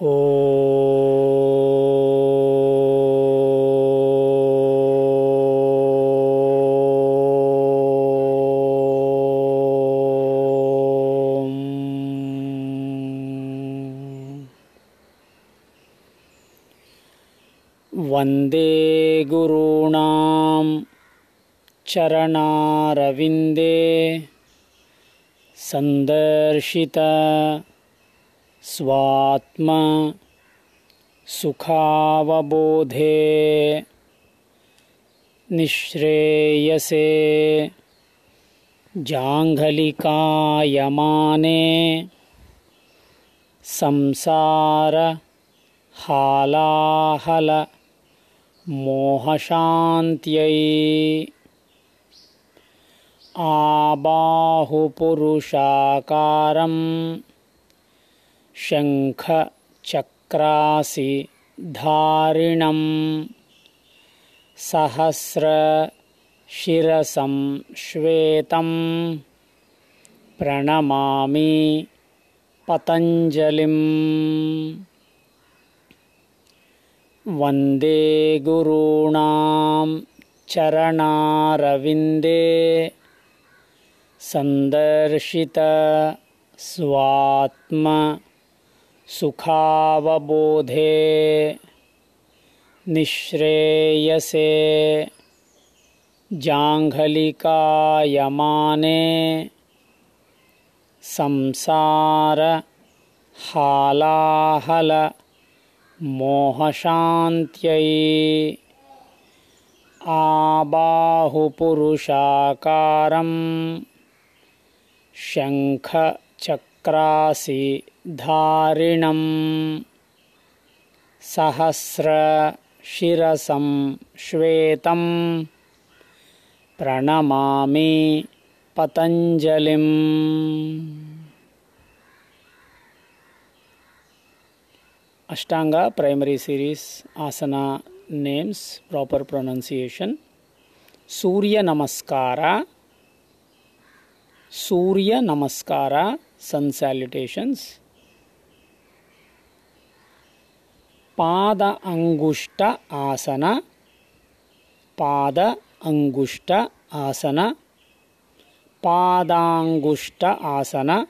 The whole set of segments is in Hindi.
वन्दे गुरूणां चरणारविन्दे सन्दर्शित स्वात्मा सुखावबोधे निःश्रेयसे जाङ्घलिकायमाने संसारहालाहलमोहशान्त्यै आबाहुपुरुषाकारम् शङ्खचक्रासि धारिणं सहस्रशिरसं श्वेतं प्रणमामि पतञ्जलिम् वन्दे गुरूणां चरणारविन्दे सन्दर्शित स्वात्म सुखावबोधे निःश्रेयसे जाङ्घलिकायमाने संसारहालाहलमोहशान्त्यै आबाहुपुरुषाकारं शङ्ख आबाहुपुरुषाकारं शङ्खचक्रासि धारिणं सहस्रशिरसं श्वेतं प्रणमामि पतञ्जलिम् Ashtanga primary series asana names proper pronunciation Surya Namaskara Surya Namaskara sun salutations Pada Angushta Asana Pada Angushta Asana Padangushta Asana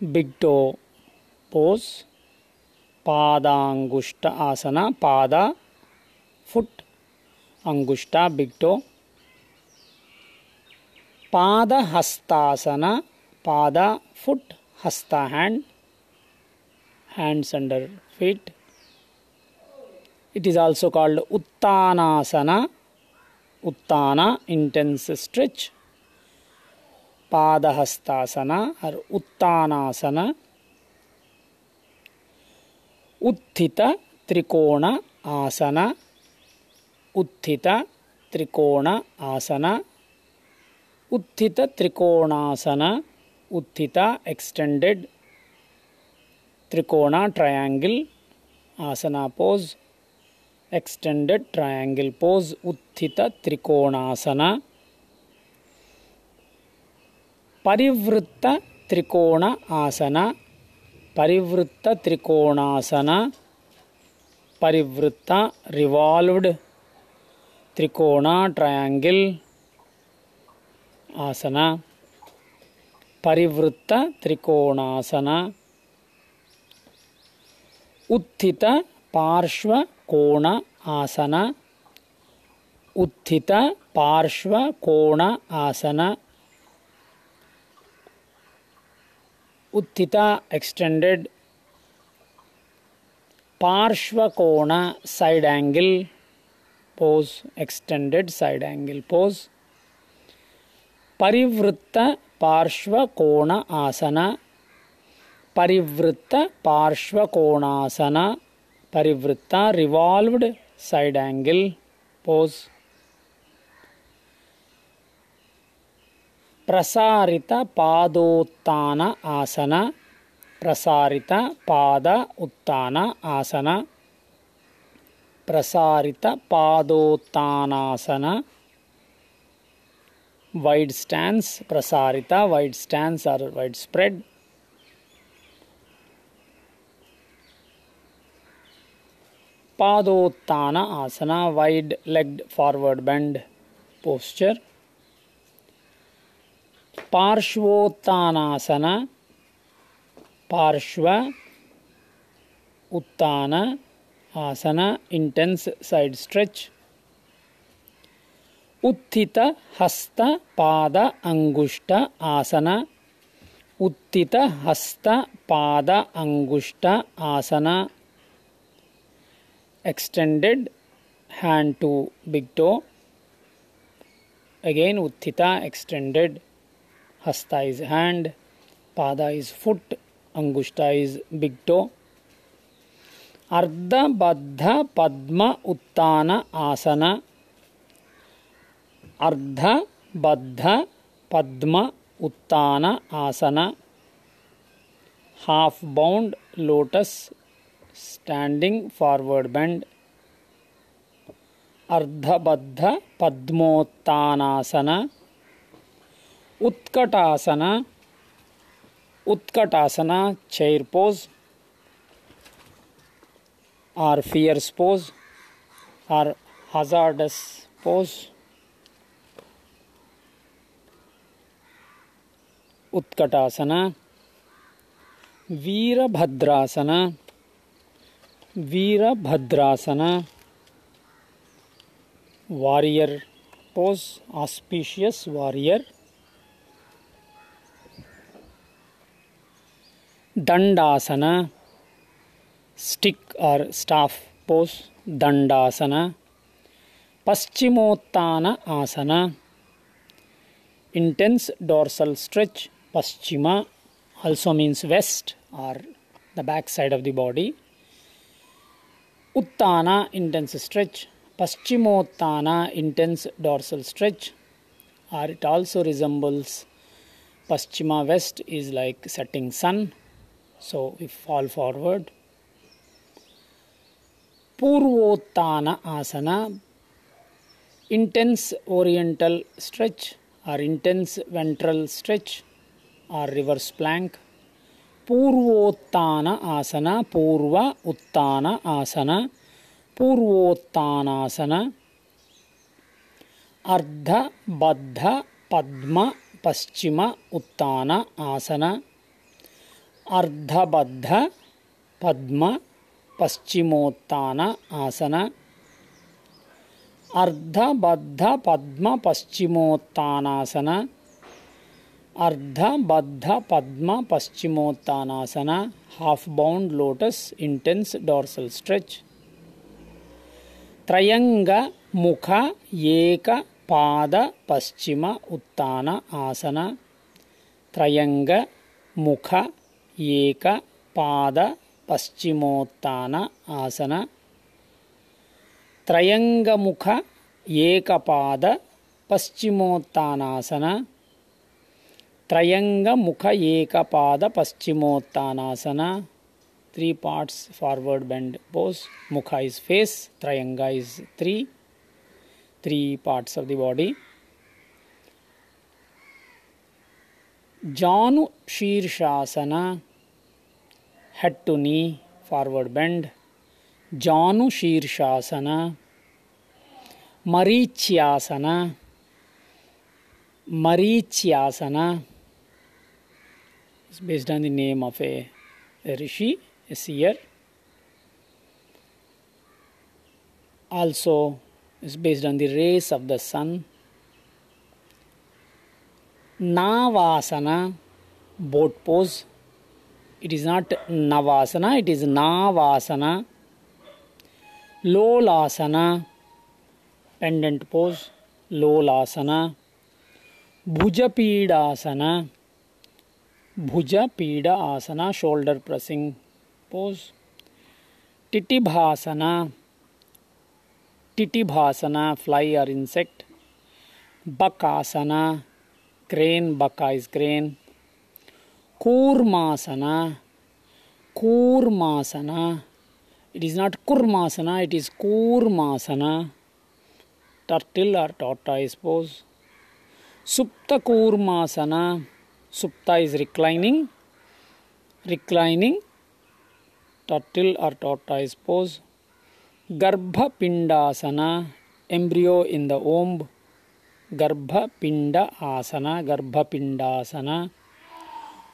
Big toe pose पादांगुष्ट asana pada foot angushta big to पाद hastasana pada foot hasta hand hands under feet it is also called uttanasana uttana intense stretch padahastasana or uttanasana Utthita Trikona asana Utthita Trikona asana Utthita Trikonasana Utthita extended Trikona triangle asana pose extended triangle pose Utthita Trikonasana, Parivritta Trikona asana, Parivritta Trikonasana, Parivritta revolved Trikona triangle asana. Parivritta Trikonasana उत्थित पार्श्व कोण आसन Utthita Parshva Kona asana Utthita extended Parshvakona side angle pose extended side angle pose Parivritta Parshvakona asana, Parivritta Parshvakonasana Parivritta revolved side angle pose Prasarita Padottana asana, प्रसारित पाद उत्तान आसन, प्रसारित Padottanasana wide stance prasarita wide stance or wide spread Padottana asana, wide legged forward bend posture. Parshvottanasana, Parshva Uttana asana, intense side stretch. उत्थित हस्त पाद अंगुष्ठ आसन उत्थित हस्त पाद अंगुष्ठ आसन extended hand to big toe again uttita extended hasta is hand pada is foot angushta is big toe अर्ध बद्ध पद्म उत्तान आसन अर्ध, baddha, padma, uttana, asana. Half bound lotus standing forward bend ardhabaddha padmottanasana. Utkatasana. Utkatasana chair pose or fierce pose or hazardous pose utkatasana, virabhadrasana virabhadrasana. Warrior pose auspicious warrior dandasana stick और staff pose dandasana paschimottana asana intense dorsal stretch paschima also means west or the back side of the body. Uttana intense stretch. Paschimottana intense dorsal stretch. Or it also resembles paschima west is like setting sun. So we fall forward. Purvottana asana, intense oriental stretch or intense ventral stretch or reverse plank purvottana asana purva uttana आसन पूर्वोत्तान आसन अर्ध बद्ध पद्म पश्चिम उत्तान आसन अर्धबद्ध पद्म paschimottana asana अर्धबद्ध padma padma paschimottana asana ardhabaddha padma paschimottanasana half bound lotus intense dorsal stretch trianga, mukha eka pada, पश्चिम, उत्तान, आसन. त्रयंग, मुख eka pada, paschimottana, asana. Triangamukha ekapada paschimottanasana. Trianga triangamukha ekapada paschimottanasana three parts forward bend pose mukha is face trianga is three three parts of the body janu shirshasana head to knee forward bend janu shirshasana marichyasana marichyasana is based on the name of a, a rishi a seer. Also is based on the rays of the sun. Navasana boat pose. It is not navasana it is navasana. Lolasana pendant pose. Lolasana. Bhujapidasana bhuja pida asana shoulder pressing, pose. Tittibhasana tittibhasana fly or insect. Bakasana crane, baka is crane. Kurmasana kurmasana, it is not kurmasana, it is kurmasana. Turtle or Tata pose. Supta kurmasana supta is reclining reclining turtle or tortoise pose Garbhapindasana, embryo in the womb. Garbha Pinda asana, Garbhapindasana.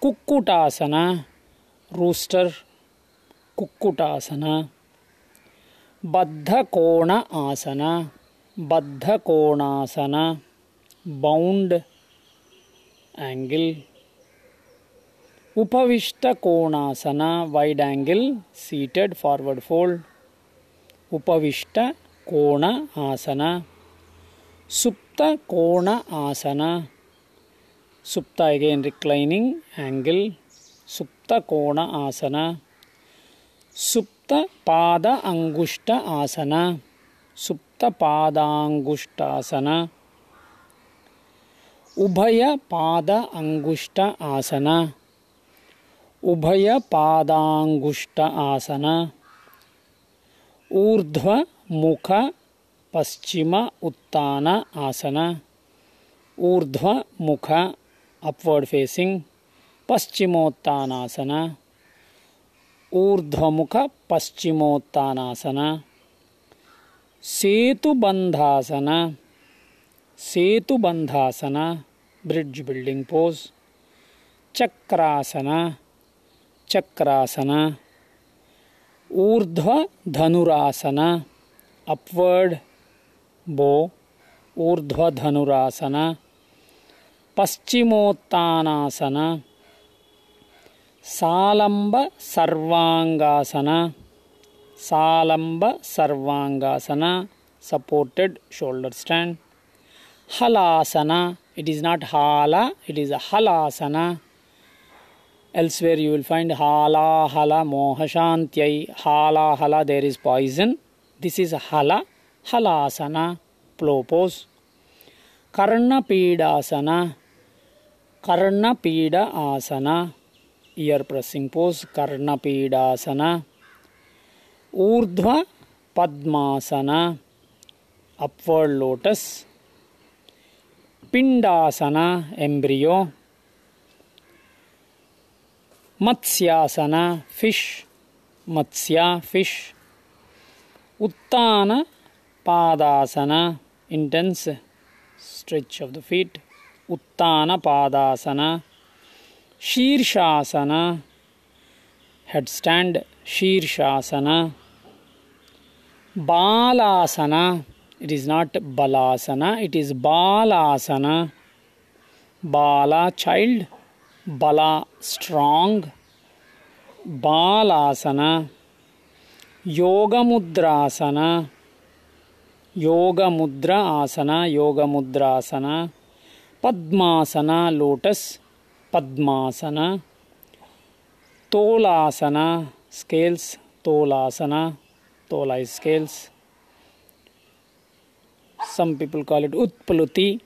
Kukkutasana, rooster. Kukkutasana. Baddha asana, Baddha asana. Bound angle. Upavishta Konasana, wide angle, seated forward fold. Upavishta Kona Asana. Supta Kona Asana. Supta again reclining angle. Supta Kona Asana. Supta Pada Angushta Asana. Supta Pada Angushta Asana. उभय पादांगुष्ट आसन। ऊर्ध्व मुख पश्चिम uttana asana. Urdhva mukha upward facing paschimottanasana urdhvamukha paschimottanasana setubandhasana setubandhasana bridge building pose chakrasana chakrasana urdhva dhanurasana upward bow urdhva dhanurasana paschimottanasana salamba sarvangasana salamba sarvangasana supported shoulder stand halasana. It is not hala, it is halasana. Elsewhere you will find hala hala mohashantyai. Hala hala, there is poison. This is hala, halasana, plopos. Karna asana. Karna asana. Ear pressing pose, Karna asana. Urdhva Padmasana. Upward lotus. Pindasana embryo, Matsyasana fish, Matsya fish, Uttana Padasana intense stretch of the feet Uttana Padasana, Shirshasana headstand Shirshasana, Balasana it is not balasana it is balasana. Bala child bala strong. Balasana yoga mudra asana. yoga mudra asana yoga mudra asana. Padma padmasana lotus padmasana. Tolasana scales tolasana. Tola scales some people call it utpluti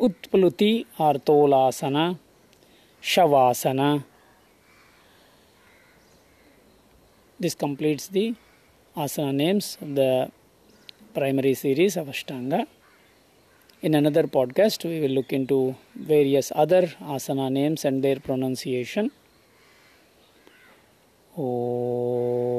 utpluti or tolasana shavasana This completes the asana names of the primary series of Ashtanga. In another podcast, we will look into various other asana names and their pronunciation. Oh.